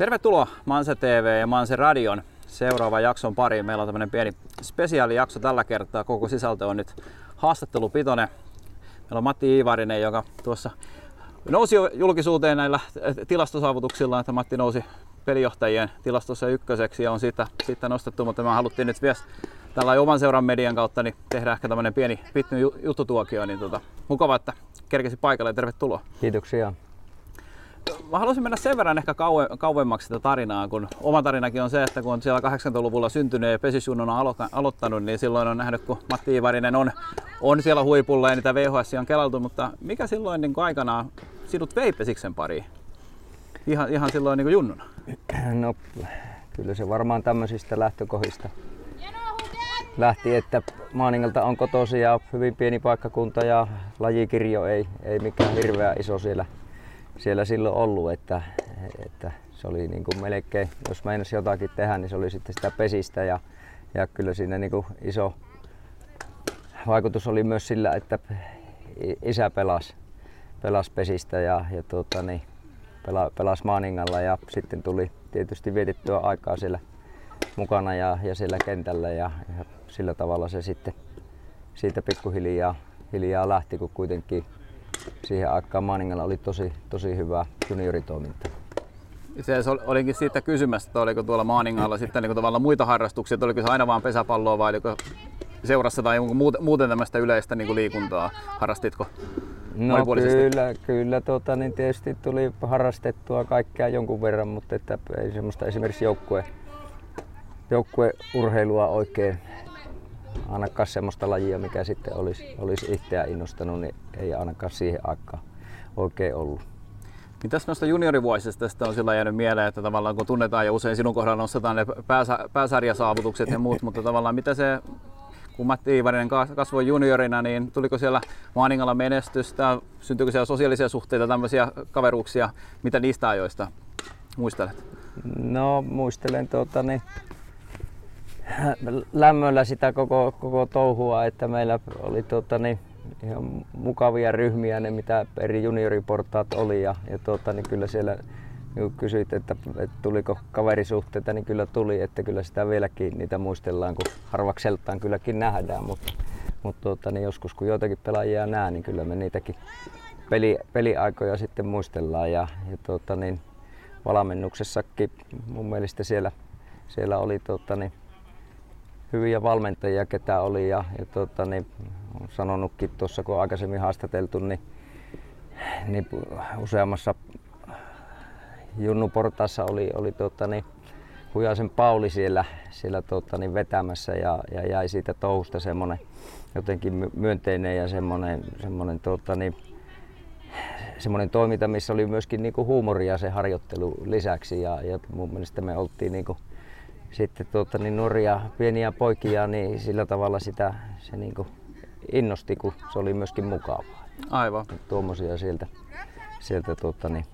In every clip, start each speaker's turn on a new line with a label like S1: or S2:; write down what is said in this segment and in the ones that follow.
S1: Tervetuloa Manse TV ja Manse Radion seuraavan jakson pariin. Meillä on tämmöinen pieni spesiaalijakso tällä kertaa. Koko sisältö on nyt haastattelupitoinen. Meillä on Matti Iivarinen, joka tuossa nousi jo julkisuuteen näillä tilastosaavutuksilla, että Matti nousi pelijohtajien tilastossa ykköseksi ja on siitä, siitä nostettu, mutta me haluttiin nyt vielä tällä oman seuran median kautta niin tehdä ehkä tämmöinen pieni pitty juttutuokio, niin tota, mukava, että kerkesi paikalle ja tervetuloa.
S2: Kiitoksia.
S1: Mä haluaisin mennä sen verran ehkä kauem, kauemmaksi sitä tarinaa, kun oma tarinakin on se, että kun on siellä 80-luvulla syntynyt ja pesisjunnon on aloittanut, niin silloin on nähnyt, kun Matti Ivarinen on, on siellä huipulla ja niitä VHS on kelaltu, mutta mikä silloin niin aikanaan sinut vei pesiksen pariin? Ihan, ihan silloin niin kuin junnuna.
S2: No kyllä se varmaan tämmöisistä lähtökohdista lähti, että Maaningalta on kotosi ja hyvin pieni paikkakunta ja lajikirjo ei, ei mikään hirveä iso siellä, siellä silloin ollut, että, että se oli niin kuin melkein, jos meinasi jotakin tehdä, niin se oli sitten sitä pesistä ja, ja kyllä siinä niin kuin iso vaikutus oli myös sillä, että isä pelasi, pelasi pesistä ja, ja tuota, niin, pela, pelasi Maaningalla ja sitten tuli tietysti vietettyä aikaa siellä mukana ja, ja siellä kentällä ja, ja sillä tavalla se sitten siitä pikkuhiljaa hiljaa lähti, kun kuitenkin siihen aikaan Maaningalla oli tosi, tosi hyvä junioritoiminta.
S1: Se olinkin siitä kysymässä, että oliko tuolla Maaningalla sitten niin tavallaan muita harrastuksia, että oliko se aina vain pesäpalloa vai oliko seurassa tai muuten tämmöistä yleistä niin liikuntaa? Harrastitko
S2: No kyllä, kyllä tuota, niin tietysti tuli harrastettua kaikkea jonkun verran, mutta että ei semmoista esimerkiksi joukkue, joukkueurheilua oikein ainakaan semmoista lajia, mikä sitten olisi, olisi itseä innostanut, niin ei ainakaan siihen aikaan oikein ollut.
S1: Mitäs noista juniorivuosista tästä on sillä jäänyt mieleen, että tavallaan kun tunnetaan ja usein sinun kohdalla nostetaan ne pääsä, pääsarjasaavutukset ja muut, mutta tavallaan mitä se kun Matti Iivarinen kasvoi juniorina, niin tuliko siellä Maaningalla menestystä? Syntyykö siellä sosiaalisia suhteita, tämmöisiä kaveruuksia? Mitä niistä ajoista muistelet?
S2: No muistelen tuota, niin, lämmöllä sitä koko, koko touhua, että meillä oli tuota, niin, ihan mukavia ryhmiä ne mitä eri junioriportaat oli ja, ja tuota, niin kyllä siellä kun kysyit, että, että tuliko kaverisuhteita, niin kyllä tuli, että kyllä sitä vieläkin niitä muistellaan, kun harvakseltaan kylläkin nähdään, mutta, mutta tuota, niin joskus kun joitakin pelaajia näen, niin kyllä me niitäkin peli, peliaikoja sitten muistellaan ja, ja tuota, niin, valmennuksessakin mun mielestä siellä, siellä oli tuota, niin, hyviä valmentajia, ketä oli ja, ja tuota, niin, sanonutkin tuossa kun aikaisemmin haastateltu, niin, niin useammassa Junnu-portaassa oli, oli tuota, niin, Hujasen Pauli siellä, siellä tuota, niin vetämässä ja, ja, jäi siitä touhusta semmoinen jotenkin myönteinen ja semmoinen, semmoinen, tuota, niin, semmoinen toiminta, missä oli myöskin niin kuin huumoria se harjoittelu lisäksi ja, ja mun mielestä me oltiin niin kuin, sitten tuota, niin nuoria pieniä poikia, niin sillä tavalla sitä se niin kuin innosti, kun se oli myöskin mukavaa.
S1: Aivan.
S2: Tuommoisia sieltä, sieltä tuota, niin,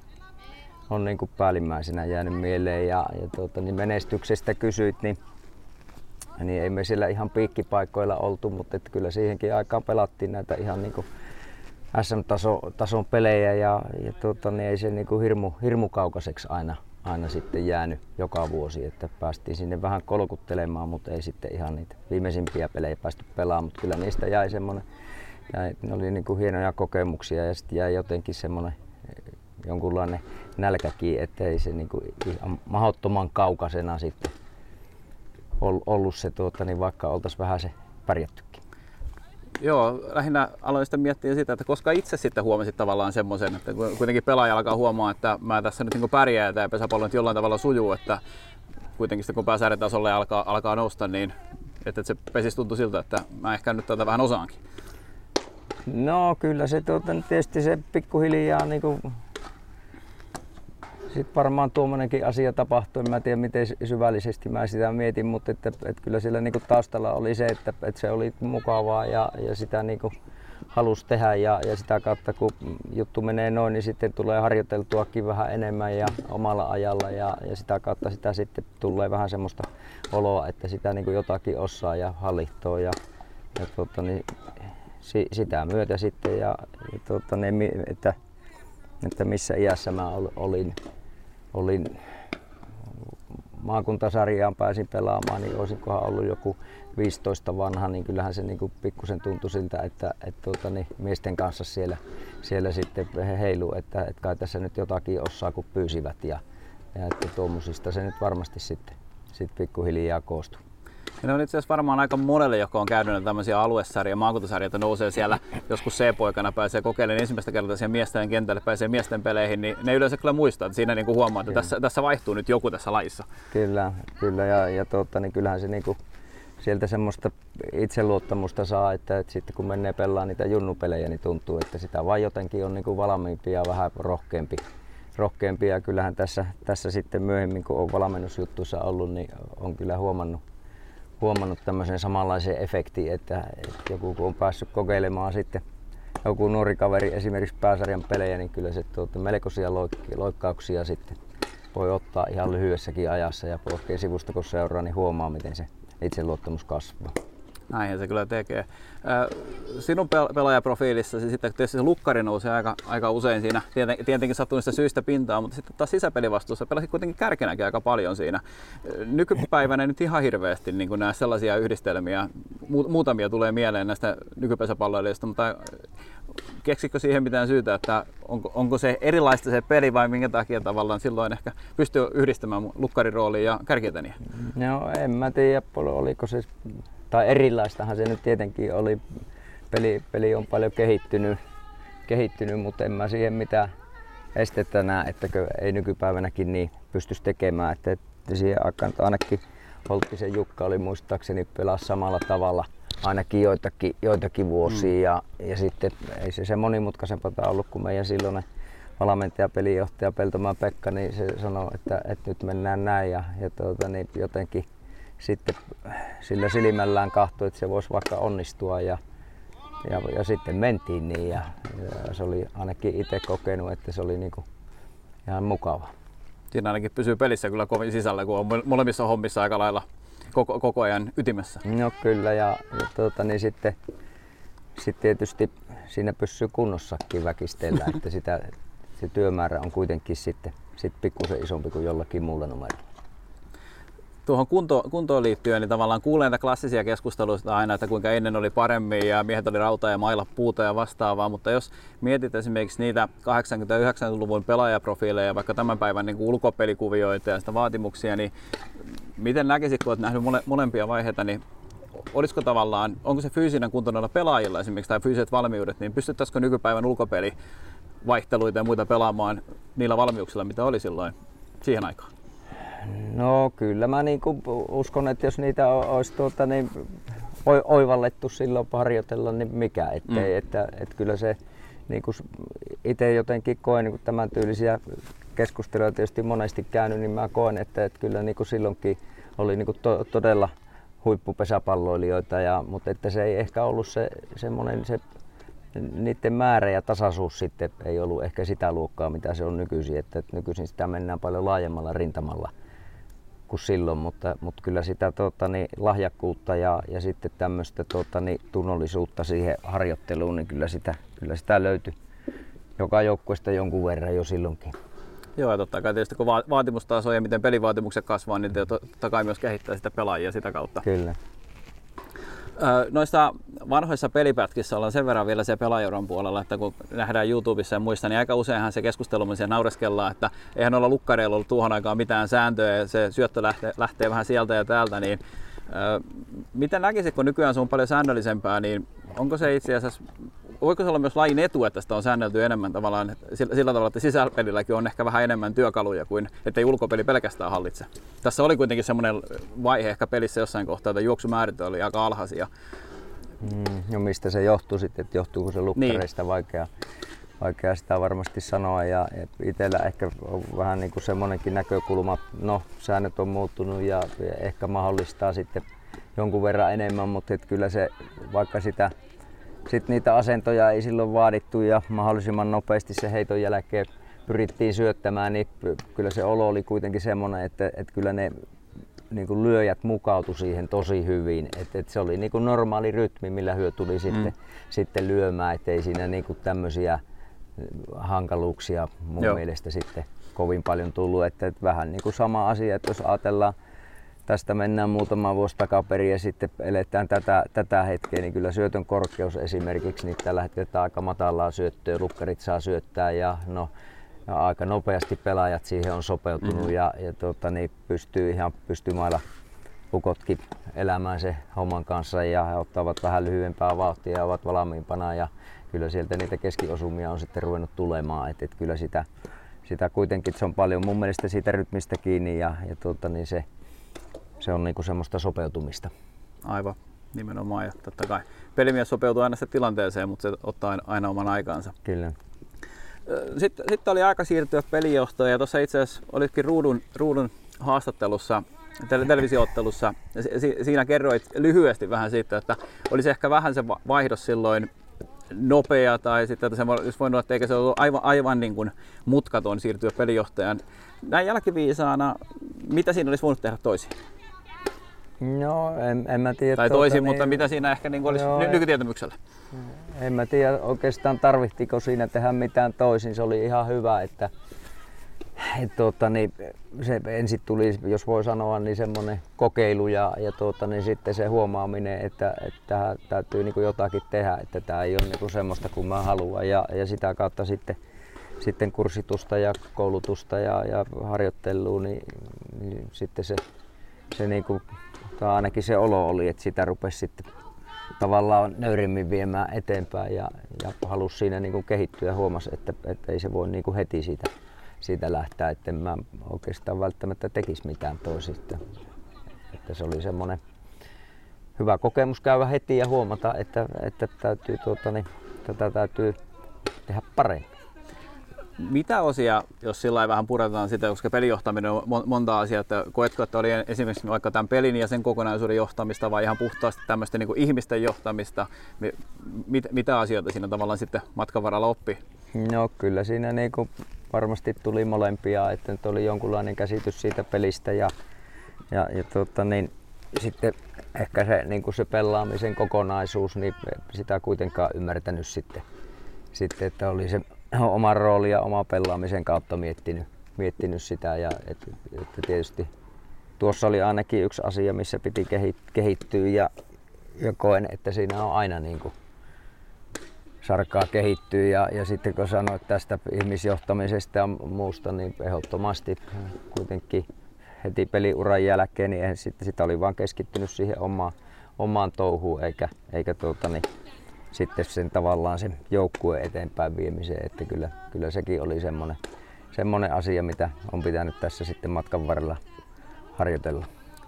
S2: on niin kuin päällimmäisenä jäänyt mieleen. Ja, ja tuota, niin menestyksestä kysyit, niin, niin ei me siellä ihan piikkipaikoilla oltu, mutta että kyllä siihenkin aikaan pelattiin näitä ihan niin kuin SM-tason pelejä ja, ja tuota, niin ei se niin kuin hirmu, hirmu kaukaiseksi aina, aina sitten jäänyt joka vuosi, että päästiin sinne vähän kolkuttelemaan, mutta ei sitten ihan niitä viimeisimpiä pelejä päästy pelaamaan, mutta kyllä niistä jäi semmoinen, jäi, ne oli niin kuin hienoja kokemuksia ja sitten jäi jotenkin semmoinen jonkunlainen nälkäkin, ettei se niin kuin ihan mahdottoman kaukaisena sitten ollut se, tuota, niin vaikka oltaisiin vähän se pärjättykin.
S1: Joo, lähinnä aloin sitten miettiä sitä, että koska itse sitten huomasit tavallaan semmoisen, että kuitenkin pelaaja alkaa huomaa, että mä tässä nyt niin pärjää ja pesäpallo nyt jollain tavalla sujuu, että kuitenkin sitten kun pääsäädetasolle alkaa, alkaa nousta, niin että se pesis tuntui siltä, että mä ehkä nyt tätä vähän osaankin.
S2: No kyllä se tuota, tietysti se pikkuhiljaa niin kuin sitten varmaan tuommoinenkin asia tapahtui. En mä tiedä miten syvällisesti mä sitä mietin, mutta että, että kyllä sillä niinku taustalla oli se, että, että se oli mukavaa ja, ja sitä niinku halusi tehdä ja, ja sitä kautta kun juttu menee noin, niin sitten tulee harjoiteltuakin vähän enemmän ja omalla ajalla ja, ja sitä kautta sitä sitten tulee vähän semmoista oloa, että sitä niin jotakin osaa ja hallihtoo ja, ja tuota, niin, si, sitä myötä sitten ja, ja tuota, niin, että, että missä iässä mä olin olin maakuntasarjaan pääsin pelaamaan, niin olisinkohan ollut joku 15 vanha, niin kyllähän se niin pikkusen tuntui siltä, että, että tuota, niin miesten kanssa siellä, siellä sitten he heilu, että, että kai tässä nyt jotakin osaa kun pyysivät ja, ja että tuommoisista se nyt varmasti sitten, sitten pikkuhiljaa koostui.
S1: Ja ne on itse asiassa varmaan aika monelle, joka on käynyt tämmöisiä aluesarja, maakuntasarjoja, että nousee siellä joskus C-poikana, pääsee kokeilemaan ensimmäistä kertaa siihen miesten kentälle, pääsee miesten peleihin, niin ne yleensä kyllä muistaa, että siinä niinku huomaa, että tässä, tässä, vaihtuu nyt joku tässä lajissa.
S2: Kyllä, kyllä ja, ja totta, niin kyllähän se niinku, sieltä semmoista itseluottamusta saa, että, että sitten kun menee pelaamaan niitä junnupelejä, niin tuntuu, että sitä vaan jotenkin on niinku valmiimpi ja vähän rohkeampi. rohkeampi. Ja kyllähän tässä, tässä sitten myöhemmin, kun on valmennusjuttuissa ollut, niin on kyllä huomannut, huomannut tämmöisen samanlaisen efektin, että, että joku kun on päässyt kokeilemaan sitten joku nuori kaveri esimerkiksi pääsarjan pelejä, niin kyllä se tuota, melkoisia loik- loikkauksia sitten voi ottaa ihan lyhyessäkin ajassa ja kun seuraa, niin huomaa miten se itseluottamus kasvaa.
S1: Näinhän se kyllä tekee. Sinun pelaajaprofiilissa sitten tietysti se lukkari nousee aika, aika usein siinä, tietenkin sattuneista syistä pintaa, mutta sitten taas sisäpelivastuussa pelasit kuitenkin kärkenäkin aika paljon siinä. Nykypäivänä nyt ihan hirveästi niin näe sellaisia yhdistelmiä, muutamia tulee mieleen näistä nykypesäpalloilijoista, mutta keksikö siihen mitään syytä, että onko, onko se erilaista se peli vai minkä takia tavallaan silloin ehkä pystyy yhdistämään lukkarin rooliin ja kärkieteniä?
S2: No en mä tiedä, oliko se, tai erilaistahan se nyt tietenkin oli. Peli, peli on paljon kehittynyt, kehittynyt, mutta en mä siihen mitään estettä näe, että ei nykypäivänäkin niin pystyisi tekemään. Että, että siihen aikaan ainakin Holttisen Jukka oli muistaakseni pelaa samalla tavalla – ainakin joitakin, joitakin vuosia. Mm. Ja, ja sitten ei se, se monimutkaisempaa ollut kuin meidän silloinen valmentaja, pelijohtaja Peltomaan Pekka, niin se sanoi, että, että nyt mennään näin ja, ja tuota, niin jotenkin sitten sillä silmällään kahtoi, että se voisi vaikka onnistua ja, ja, ja sitten mentiin niin ja, ja se oli ainakin itse kokenut, että se oli niinku ihan mukava.
S1: Siinä ainakin pysyy pelissä kyllä kovin sisällä, kun on molemmissa hommissa aika lailla koko, koko ajan ytimessä.
S2: No kyllä ja, ja tuota, niin sitten, sitten tietysti siinä pysyy kunnossakin väkistellä, että sitä, se työmäärä on kuitenkin sitten sit pikkusen isompi kuin jollakin muulla numerolla.
S1: Tuohon kunto, kuntoon liittyen, niin tavallaan kuulee näitä klassisia keskusteluita aina, että kuinka ennen oli paremmin ja miehet oli rautaa ja mailla puuta ja vastaavaa, mutta jos mietit esimerkiksi niitä 80-90-luvun pelaajaprofiileja, vaikka tämän päivän niin ulkopelikuvioita ja sitä vaatimuksia, niin miten näkisit, kun olet nähnyt mole, molempia vaiheita, niin olisiko tavallaan, onko se fyysinen kunto noilla pelaajilla esimerkiksi tai fyysiset valmiudet, niin pystyttäisikö nykypäivän ulkopeli vaihteluita ja muita pelaamaan niillä valmiuksilla, mitä oli silloin siihen aikaan?
S2: No kyllä mä niin uskon, että jos niitä olisi tuota, niin oivallettu silloin harjoitella, niin mikä ettei. Mm. Että, että kyllä se niin itse jotenkin koen niin tämän tyylisiä keskusteluja tietysti monesti käynyt, niin mä koen, että, että kyllä niin kuin silloinkin oli niin kuin to, todella huippupesäpalloilijoita, ja, mutta että se ei ehkä ollut se, semmoinen se niiden määrä ja tasaisuus sitten ei ollut ehkä sitä luokkaa, mitä se on nykyisin. Että, että nykyisin sitä mennään paljon laajemmalla rintamalla kuin silloin, mutta, mutta kyllä sitä tuota, niin, lahjakkuutta ja, ja sitten tämmöistä tuota, niin, tunnollisuutta siihen harjoitteluun, niin kyllä sitä, kyllä sitä löytyi joka joukkueesta jonkun verran jo silloinkin.
S1: Joo, ja totta kai tietysti kun vaatimustaso ja miten pelivaatimukset kasvaa, niin totta kai myös kehittää sitä pelaajia sitä kautta.
S2: Kyllä.
S1: Noissa vanhoissa pelipätkissä ollaan sen verran vielä se pelaajuran puolella, että kun nähdään YouTubessa ja muista, niin aika useinhan se keskustelu siellä naureskellaan, että eihän olla lukkareilla ollut tuohon aikaan mitään sääntöä ja se syöttö lähtee, lähtee vähän sieltä ja täältä, niin miten näkisit, kun nykyään se on paljon säännöllisempää, niin onko se itse asiassa voiko se olla myös lajin etu, että sitä on säännelty enemmän tavallaan sillä, sillä tavalla, että sisäpelilläkin on ehkä vähän enemmän työkaluja kuin ettei ulkopeli pelkästään hallitse. Tässä oli kuitenkin semmoinen vaihe ehkä pelissä jossain kohtaa, että juoksumäärät oli aika alhaisia.
S2: Mm, no mistä se johtuu sitten, että johtuuko se lukkareista niin. vaikea, vaikea sitä varmasti sanoa ja itsellä ehkä on vähän niin kuin semmoinenkin näkökulma, no säännöt on muuttunut ja ehkä mahdollistaa sitten jonkun verran enemmän, mutta että kyllä se vaikka sitä sitten niitä asentoja ei silloin vaadittu ja mahdollisimman nopeasti se heiton jälkeen pyrittiin syöttämään, niin kyllä se olo oli kuitenkin semmoinen, että, että kyllä ne niin kuin lyöjät mukautu siihen tosi hyvin. että että se oli niin kuin normaali rytmi, millä hyö tuli mm. sitten, sitten lyömään, ettei siinä niin kuin tämmöisiä hankaluuksia mun Joo. mielestä sitten kovin paljon tullut. Että, että vähän niin kuin sama asia, että jos ajatellaan tästä mennään muutama vuosi takaperin ja sitten eletään tätä, tätä hetkeä, niin kyllä syötön korkeus esimerkiksi, niin tällä hetkellä aika matalaa syöttöä, lukkarit saa syöttää ja no, ja aika nopeasti pelaajat siihen on sopeutunut mm. ja, ja tuota, niin pystyy ihan pystymailla ukotkin elämään se homman kanssa ja he ottavat vähän lyhyempää vauhtia ja ovat valmiimpana ja kyllä sieltä niitä keskiosumia on sitten ruvennut tulemaan. Et, et kyllä sitä, sitä kuitenkin se on paljon mun mielestä siitä rytmistä kiinni ja, ja tuota, niin se, se on niinku semmoista sopeutumista.
S1: Aivan, nimenomaan. Ja totta kai pelimies sopeutuu aina se tilanteeseen, mutta se ottaa aina oman aikansa.
S2: Kyllä.
S1: Sitten, sitten oli aika siirtyä pelijohtoon ja tuossa itse asiassa olitkin ruudun, ruudun haastattelussa televisioottelussa. Siinä kerroit lyhyesti vähän siitä, että olisi ehkä vähän se vaihdos silloin nopea tai sitten, että se olisi voinut olla, että eikä se ollut aivan, aivan niin kuin mutkaton siirtyä pelijohtajan. Näin jälkiviisaana, mitä siinä olisi voinut tehdä toisin?
S2: No, en, en mä tiedä.
S1: Tai toisin, tuota, mutta niin, mitä siinä ehkä niin olisi joo, ny- nykytietämyksellä?
S2: En mä tiedä oikeastaan tarvittiko siinä tehdä mitään toisin. Se oli ihan hyvä, että et, tuota, niin, se ensin tuli, jos voi sanoa, niin semmoinen kokeilu ja, ja tuota, niin sitten se huomaaminen, että, että täytyy niin jotakin tehdä, että tämä ei ole niin semmoista kuin mä haluan ja, ja sitä kautta sitten, sitten kurssitusta ja koulutusta ja, ja harjoittelua, niin, niin sitten se, se niin kuin, tai ainakin se olo oli, että sitä rupesi sitten tavallaan nöyrimmin viemään eteenpäin ja, ja halusi siinä niin kuin kehittyä ja huomasi, että, että ei se voi niin kuin heti siitä siitä lähteä, että en mä oikeastaan välttämättä tekisi mitään toisista. Että se oli semmoinen hyvä kokemus käydä heti ja huomata, että, että täytyy, tuota, niin, tätä täytyy tehdä paremmin.
S1: Mitä osia, jos sillä vähän puretaan sitä, koska pelijohtaminen on monta asiaa, että koetko, että oli esimerkiksi vaikka tämän pelin ja sen kokonaisuuden johtamista vai ihan puhtaasti tämmöistä niin ihmisten johtamista, mit, mitä asioita siinä tavallaan sitten matkan varrella oppi?
S2: No kyllä siinä niin kuin varmasti tuli molempia, että nyt oli jonkunlainen käsitys siitä pelistä ja, ja, ja tuota, niin, sitten ehkä se, niin kuin se pelaamisen kokonaisuus, niin sitä kuitenkaan ymmärtänyt sitten, sitten että oli se oma rooli ja oma pelaamisen kautta miettinyt, miettinyt sitä ja että, että tietysti tuossa oli ainakin yksi asia, missä piti kehittyä ja, ja koen, että siinä on aina niin kuin sarkaa kehittyy ja, ja sitten kun sanoit tästä ihmisjohtamisesta ja muusta, niin ehdottomasti kuitenkin heti peliuran jälkeen, niin sitten sitä oli vaan keskittynyt siihen omaan, omaan touhuun eikä, eikä tuota, niin, sitten sen tavallaan sen joukkueen eteenpäin viemiseen, että kyllä, kyllä sekin oli semmoinen, semmoinen asia, mitä on pitänyt tässä sitten matkan varrella harjoitella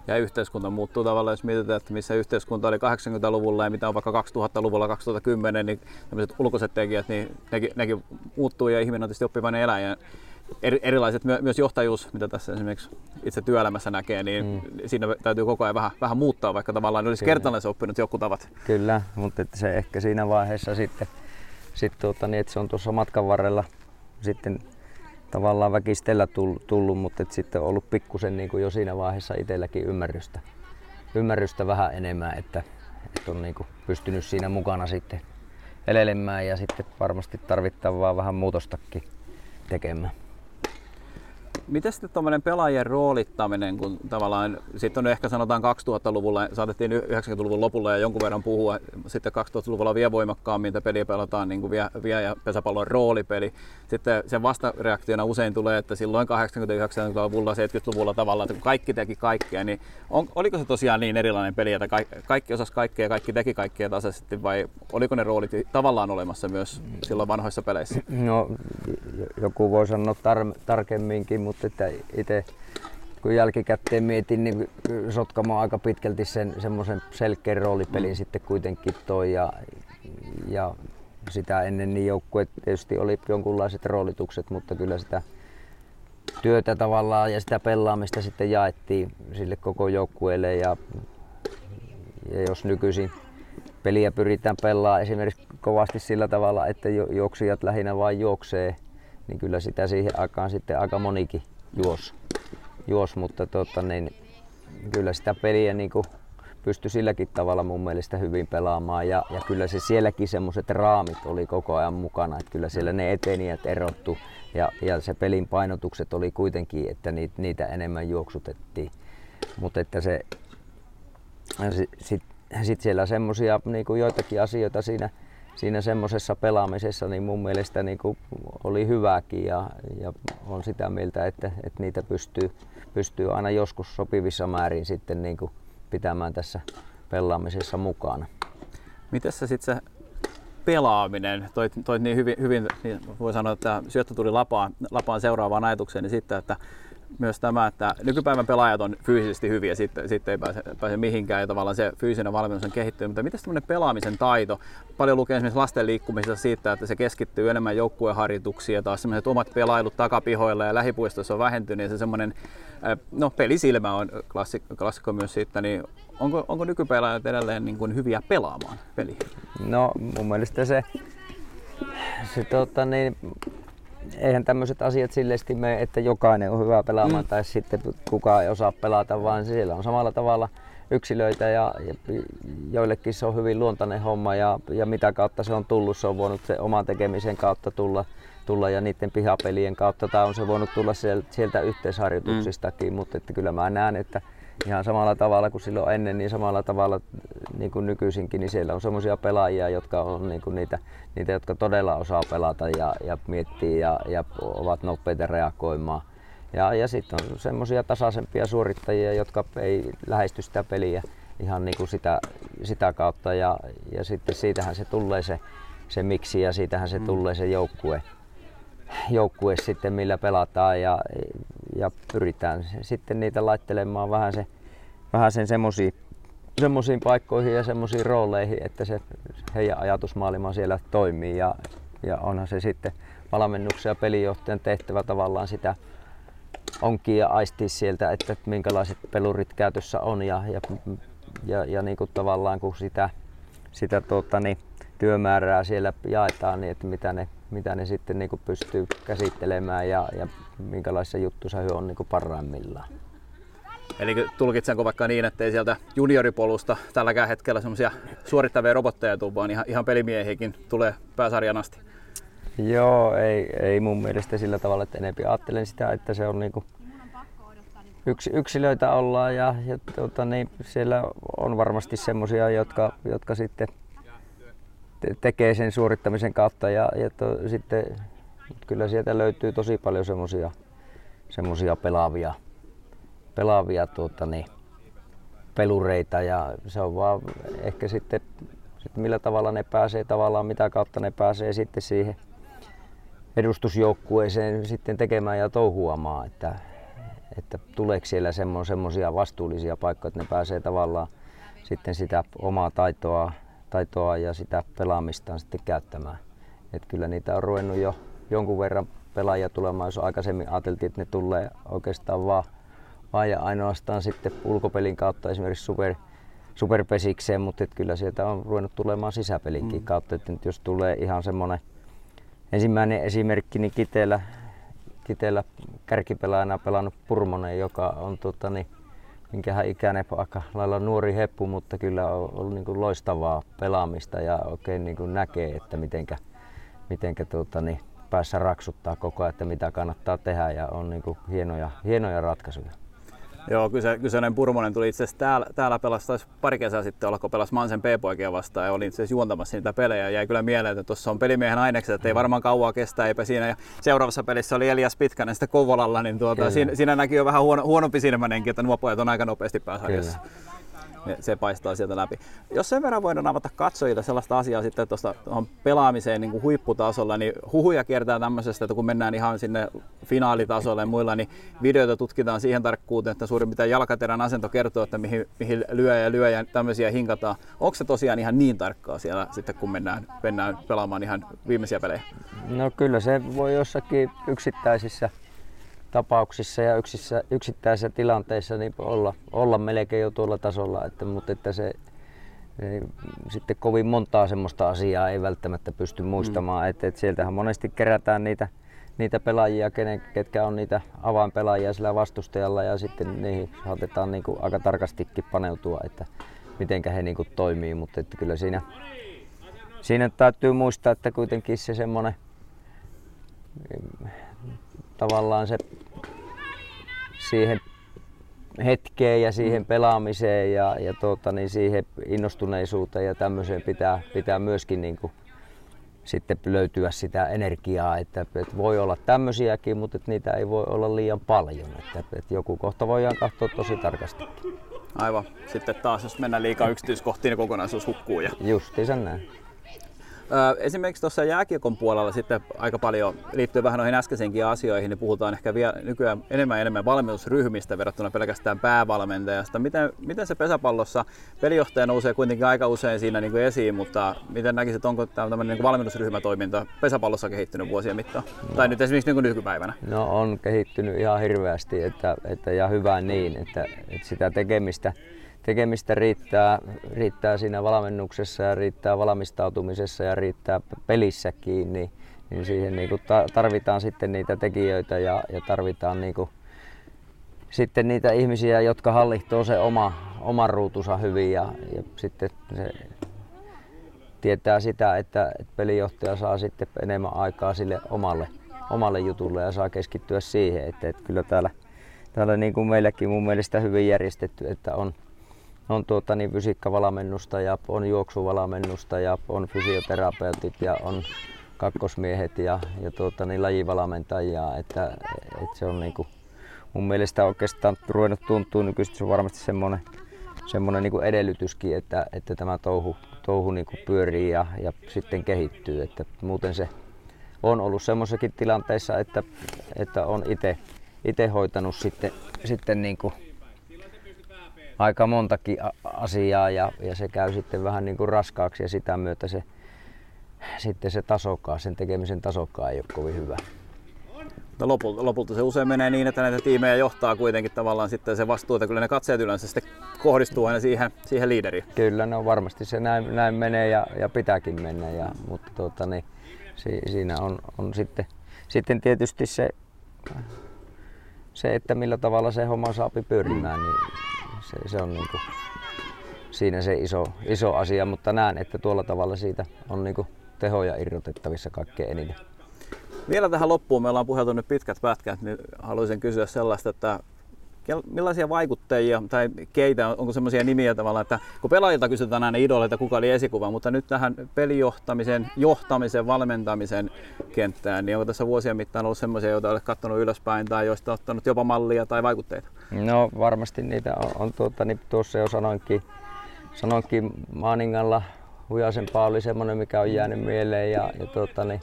S1: ja yhteiskunta muuttuu tavallaan, jos mietitään, että missä yhteiskunta oli 80-luvulla ja mitä on vaikka 2000-luvulla, 2010, niin tämmöiset ulkoiset tekijät, niin nekin, nekin muuttuu ja ihminen on tietysti oppivainen eläin. Eri, erilaiset myös johtajuus, mitä tässä esimerkiksi itse työelämässä näkee, niin mm. siinä täytyy koko ajan vähän, vähän muuttaa, vaikka tavallaan olisi kertaalleen oppinut joku tavat.
S2: Kyllä, mutta että se ehkä siinä vaiheessa sitten, sitten tuota, niin, että se on tuossa matkan varrella sitten tavallaan väkistellä tullut, mutta et sitten on ollut pikkusen niin kuin jo siinä vaiheessa itselläkin ymmärrystä, ymmärrystä vähän enemmän, että, että on niin kuin pystynyt siinä mukana sitten elelemään ja sitten varmasti tarvittavaa vähän muutostakin tekemään.
S1: Miten sitten tuommoinen pelaajien roolittaminen, kun tavallaan sitten on ehkä sanotaan 2000-luvulla, saatettiin 90-luvun lopulla ja jonkun verran puhua, sitten 2000-luvulla vielä voimakkaammin, että peliä pelataan niin kuin vie, vie ja pesäpallon roolipeli. Sitten sen vastareaktiona usein tulee, että silloin 80-90-luvulla, 70-luvulla tavallaan, että kun kaikki teki kaikkea, niin on, oliko se tosiaan niin erilainen peli, että kaikki, kaikki osasi kaikkea ja kaikki teki kaikkea tasaisesti vai oliko ne roolit tavallaan olemassa myös silloin vanhoissa peleissä?
S2: No joku voi sanoa tar- tarkemminkin, mutta mutta että itse kun jälkikäteen mietin, niin Sotkamo aika pitkälti sen semmoisen selkeän roolipelin mm. sitten kuitenkin toi ja, ja sitä ennen niin joukkue tietysti oli jonkunlaiset roolitukset, mutta kyllä sitä työtä tavallaan ja sitä pelaamista sitten jaettiin sille koko joukkueelle ja, ja jos nykyisin peliä pyritään pelaamaan esimerkiksi kovasti sillä tavalla, että juoksijat lähinnä vain juoksee niin kyllä sitä siihen aikaan sitten aika monikin juos, juos mutta tota, niin, kyllä sitä peliä niin kuin pysty silläkin tavalla mun mielestä hyvin pelaamaan ja, ja kyllä se sielläkin semmoiset raamit oli koko ajan mukana, että kyllä siellä ne etenijät erottu ja, ja se pelin painotukset oli kuitenkin, että niitä, niitä enemmän juoksutettiin. Mutta että se, sitten sit, sit siellä semmoisia niin joitakin asioita siinä, siinä semmoisessa pelaamisessa niin mun mielestä niin kuin oli hyvääkin ja, ja on sitä mieltä, että, että niitä pystyy, pystyy aina joskus sopivissa määrin sitten niin kuin pitämään tässä pelaamisessa mukana.
S1: Miten se sitten se pelaaminen, toit, toit niin hyvin, hyvin niin voi sanoa, että syöttö tuli lapaan, lapaan seuraavaan ajatukseen, niin sitten, että myös tämä, että nykypäivän pelaajat on fyysisesti hyviä, sitten, sitten ei pääse, pääse mihinkään ja tavallaan se fyysinen valmennus on kehittynyt. Mutta miten tämmöinen pelaamisen taito? Paljon lukee esimerkiksi lasten liikkumisessa siitä, että se keskittyy enemmän joukkueharjoituksiin ja taas semmoiset omat pelailut takapihoilla ja lähipuistossa on vähentynyt ja se semmoinen no, pelisilmä on klassikko, klassikko myös siitä, niin onko, onko nykypelaajat edelleen niin kuin hyviä pelaamaan peliä?
S2: No mun mielestä se, se tota, niin, eihän tämmöiset asiat silleesti mene, että jokainen on hyvä pelaamaan mm. tai sitten kukaan ei osaa pelata, vaan siellä on samalla tavalla yksilöitä ja, ja joillekin se on hyvin luontainen homma ja, ja mitä kautta se on tullut, se on voinut se oman tekemisen kautta tulla, tulla ja niiden pihapelien kautta tai on se voinut tulla sieltä, sieltä yhteisharjoituksistakin, mm. mutta että kyllä mä näen, että ihan samalla tavalla kuin silloin ennen, niin samalla tavalla niin kuin nykyisinkin, niin siellä on semmoisia pelaajia, jotka on niin kuin niitä, niitä, jotka todella osaa pelata ja, ja miettii ja, ja ovat nopeita reagoimaan. Ja, ja sitten on semmoisia tasaisempia suorittajia, jotka ei lähesty sitä peliä ihan niin kuin sitä, sitä kautta ja, ja sitten siitähän se tulee se, se miksi ja siitähän se mm. tulee se joukkue, joukkue sitten millä pelataan ja, ja pyritään sitten niitä laittelemaan vähän, se, vähän sen semmoisiin semmoisiin paikkoihin ja semmoisiin rooleihin, että se heidän ajatusmaailma siellä toimii ja, ja onhan se sitten valmennuksen ja pelijohtajan tehtävä tavallaan sitä onkin ja aistia sieltä, että minkälaiset pelurit käytössä on ja, ja, ja, ja niin kuin tavallaan kun sitä, sitä tuota, niin, työmäärää siellä jaetaan, niin että mitä ne, mitä ne sitten niin kuin pystyy käsittelemään ja, ja minkälaisessa juttussa he on niin kuin parhaimmillaan.
S1: Eli tulkitsenko vaikka niin, että ei sieltä junioripolusta tälläkään hetkellä semmoisia suorittavia robotteja tule, vaan ihan, ihan pelimiehiäkin tulee pääsarjan asti?
S2: Joo, ei, ei mun mielestä sillä tavalla, että enempi ajattelen sitä, että se on niinku yks, yksilöitä ollaan ja, ja tuota, niin siellä on varmasti semmoisia, jotka, jotka sitten te- tekee sen suorittamisen kautta ja, ja to, sitten kyllä sieltä löytyy tosi paljon semmoisia semmosia pelaavia, pelaavia tuota, niin, pelureita ja se on vaan ehkä sitten, sitten millä tavalla ne pääsee tavallaan, mitä kautta ne pääsee sitten siihen edustusjoukkueeseen sitten tekemään ja touhuamaan, että, että tuleeko siellä semmoisia vastuullisia paikkoja, että ne pääsee tavallaan sitten sitä omaa taitoa, taitoa ja sitä pelaamistaan sitten käyttämään. Et kyllä niitä on ruvennut jo jonkun verran pelaajia tulemaan, jos aikaisemmin ajateltiin, että ne tulee oikeastaan vaan, vaan ja ainoastaan sitten ulkopelin kautta esimerkiksi super, superpesikseen, mutta et kyllä sieltä on ruvennut tulemaan sisäpelinkin mm. kautta, että nyt jos tulee ihan semmoinen ensimmäinen esimerkki niin Kiteellä, Kiteellä kärkipelaajana pelannut Purmonen, joka on tota, niin, minkähän ikäinen aika lailla nuori heppu, mutta kyllä on ollut niin kuin loistavaa pelaamista ja oikein niin kuin näkee, että mitenkä, mitenkä tuota, niin, päässä raksuttaa koko ajan, että mitä kannattaa tehdä ja on niin kuin hienoja, hienoja ratkaisuja.
S1: Joo, kyse, kyseinen Purmonen tuli itse asiassa täällä, täällä pelasi pari kesää sitten olla, kun pelasi Mansen P-poikia vastaan ja oli itse asiassa juontamassa niitä pelejä. Ja jäi kyllä mieleen, että tuossa on pelimiehen ainekset, että ei varmaan kauaa kestää eipä siinä. Ja seuraavassa pelissä oli Elias Pitkänen sitten Kovolalla, niin tuota, siinä, siinä, näkyy jo vähän huono, huonompi silmänenkin, että nuo pojat on aika nopeasti pääsarjassa. Kyllä se paistaa sieltä läpi. Jos sen verran voidaan avata katsojille sellaista asiaa sitten tuosta pelaamiseen niin kuin huipputasolla, niin huhuja kiertää tämmöisestä, että kun mennään ihan sinne finaalitasolle ja muilla, niin videoita tutkitaan siihen tarkkuuteen, että suurin piirtein jalkaterän asento kertoo, että mihin, mihin lyö ja lyö ja tämmöisiä hinkataan. Onko se tosiaan ihan niin tarkkaa siellä sitten, kun mennään, mennään pelaamaan ihan viimeisiä pelejä?
S2: No kyllä se voi jossakin yksittäisissä tapauksissa ja yksissä, yksittäisissä tilanteissa niin olla, olla melkein jo tuolla tasolla, että, mutta että se ei, sitten kovin montaa semmoista asiaa ei välttämättä pysty muistamaan, mm. että, että sieltähän monesti kerätään niitä, niitä pelaajia, kenen, ketkä on niitä avainpelaajia sillä vastustajalla ja sitten niihin saatetaan niin kuin aika tarkastikin paneutua, että, mitenkä he niinku toimii, mutta että kyllä siinä, siinä täytyy muistaa, että kuitenkin se semmoinen tavallaan se siihen hetkeen ja siihen pelaamiseen ja, ja tuota, niin siihen innostuneisuuteen ja tämmöiseen pitää, pitää myöskin niin kuin sitten löytyä sitä energiaa, että, että voi olla tämmöisiäkin, mutta että niitä ei voi olla liian paljon. Että, että joku kohta voidaan katsoa tosi tarkasti.
S1: Aivan. Sitten taas, jos mennään liikaa yksityiskohtiin, niin kokonaisuus hukkuu. Ja...
S2: Justiinsa näin.
S1: Esimerkiksi tuossa jääkiekon puolella sitten aika paljon liittyy vähän noihin äskeisiinkin asioihin, niin puhutaan ehkä vielä nykyään enemmän ja enemmän valmennusryhmistä verrattuna pelkästään päävalmentajasta. Miten, miten se pesäpallossa, pelijohtaja nousee kuitenkin aika usein siinä niin kuin esiin, mutta miten näkisit, onko tämmöinen niin valmennusryhmätoiminta pesäpallossa kehittynyt vuosien mittaan? No, tai nyt esimerkiksi niin kuin nykypäivänä?
S2: No on kehittynyt ihan hirveästi että, että, ja hyvä niin, että, että sitä tekemistä tekemistä riittää, riittää siinä valmennuksessa ja riittää valmistautumisessa ja riittää pelissäkin, niin, niin siihen niin kuin tarvitaan sitten niitä tekijöitä ja, ja tarvitaan niin kuin sitten niitä ihmisiä, jotka hallihtoo se oma, oman ruutunsa hyvin ja, ja sitten se tietää sitä, että, että pelijohtaja saa sitten enemmän aikaa sille omalle, omalle jutulle ja saa keskittyä siihen, että, että kyllä täällä, täällä niin kuin meilläkin mun mielestä hyvin järjestetty, että on, on tuota, niin fysiikkavalmennusta ja on juoksuvalmennusta ja on fysioterapeutit ja on kakkosmiehet ja, ja tuota, niin lajivalmentajia. Että, että se on niin kuin, mun mielestä oikeastaan ruvennut tuntuu nykyisin se on varmasti semmoinen, semmoinen niin kuin edellytyskin, että, että tämä touhu, touhu niin kuin pyörii ja, ja sitten kehittyy. Että muuten se on ollut semmoisessakin tilanteissa, että, että on itse hoitanut sitten, sitten niin kuin aika montakin asiaa ja, ja se käy sitten vähän niin kuin raskaaksi ja sitä myötä se, sitten se tasokkaa, sen tekemisen tasokkaa ei ole kovin hyvä.
S1: No lopulta, lopulta se usein menee niin, että näitä tiimejä johtaa kuitenkin tavallaan sitten se vastuu, että kyllä ne katseet yleensä sitten kohdistuu aina siihen, siihen liideriin.
S2: Kyllä, no varmasti se näin, näin menee ja, ja pitääkin mennä, ja, mutta tuota, niin, si, siinä on, on sitten, sitten tietysti se, se, että millä tavalla se homma saapi pyörimään, niin se, se on niin kuin siinä se iso, iso asia, mutta näen, että tuolla tavalla siitä on niin kuin tehoja irrotettavissa kaikkein eniten.
S1: Vielä tähän loppuun, me ollaan puheltu nyt pitkät pätkät, niin haluaisin kysyä sellaista, että millaisia vaikuttajia tai keitä, onko semmoisia nimiä tavallaan, että kun pelaajilta kysytään aina idoleita, kuka oli esikuva, mutta nyt tähän pelijohtamisen, johtamisen, valmentamisen kenttään, niin onko tässä vuosien mittaan ollut semmoisia, joita olet katsonut ylöspäin tai joista ottanut jopa mallia tai vaikutteita?
S2: No varmasti niitä on, on tuota, niin tuossa jo sanoinkin, sanoinkin Maaningalla Hujasen oli semmoinen, mikä on jäänyt mieleen ja, ja tuota, niin,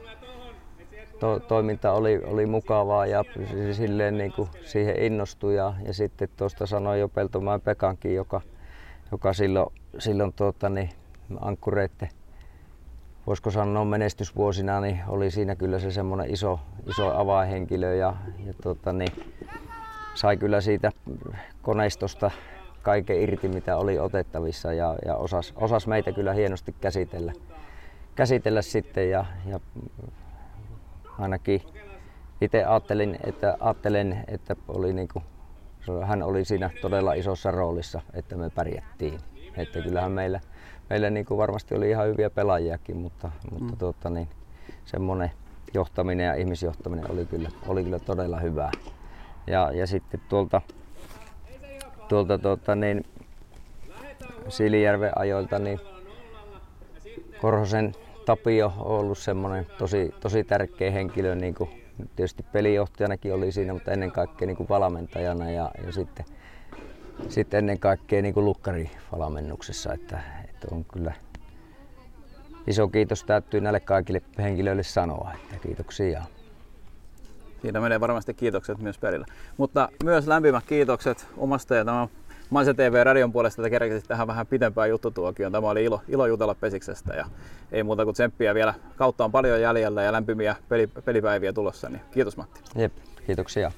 S2: to, toiminta oli, oli mukavaa ja silleen niin kuin siihen innostui. Ja, ja sitten tuosta sanoi jo Peltomaan Pekankin, joka, joka silloin, silloin tuota, niin, ankkureitten voisiko sanoa menestysvuosina, niin oli siinä kyllä se semmoinen iso, iso avainhenkilö ja, ja tuota, niin, sai kyllä siitä koneistosta kaiken irti, mitä oli otettavissa ja, ja osas, osas meitä kyllä hienosti käsitellä, käsitellä sitten ja, ja ainakin itse ajattelin, että, ajattelen, että oli niin kuin, hän oli siinä todella isossa roolissa, että me pärjättiin. Että kyllähän meillä, meillä niin kuin varmasti oli ihan hyviä pelaajiakin, mutta, mutta mm. tuota, niin, semmoinen johtaminen ja ihmisjohtaminen oli kyllä, oli kyllä todella hyvää. Ja, ja sitten tuolta, tuolta tuota, niin, Silijärven ajoilta niin Korhosen Tapio on ollut semmoinen tosi, tosi tärkeä henkilö, niin kuin tietysti pelijohtajanakin oli siinä, mutta ennen kaikkea niin kuin valmentajana ja, ja sitten, sitten ennen kaikkea niin lukkarivalmennuksessa, että, että on kyllä iso kiitos täytyy näille kaikille henkilöille sanoa, että kiitoksia.
S1: Siinä menee varmasti kiitokset myös perillä. Mutta myös lämpimät kiitokset omasta ja tämän Manse TV radion puolesta, että kerkesit tähän vähän pitempään juttutuokioon. Tämä oli ilo, ilo jutella Pesiksestä ja ei muuta kuin tsemppiä vielä. Kautta on paljon jäljellä ja lämpimiä peli, pelipäiviä tulossa, niin kiitos Matti.
S2: Jep, kiitoksia.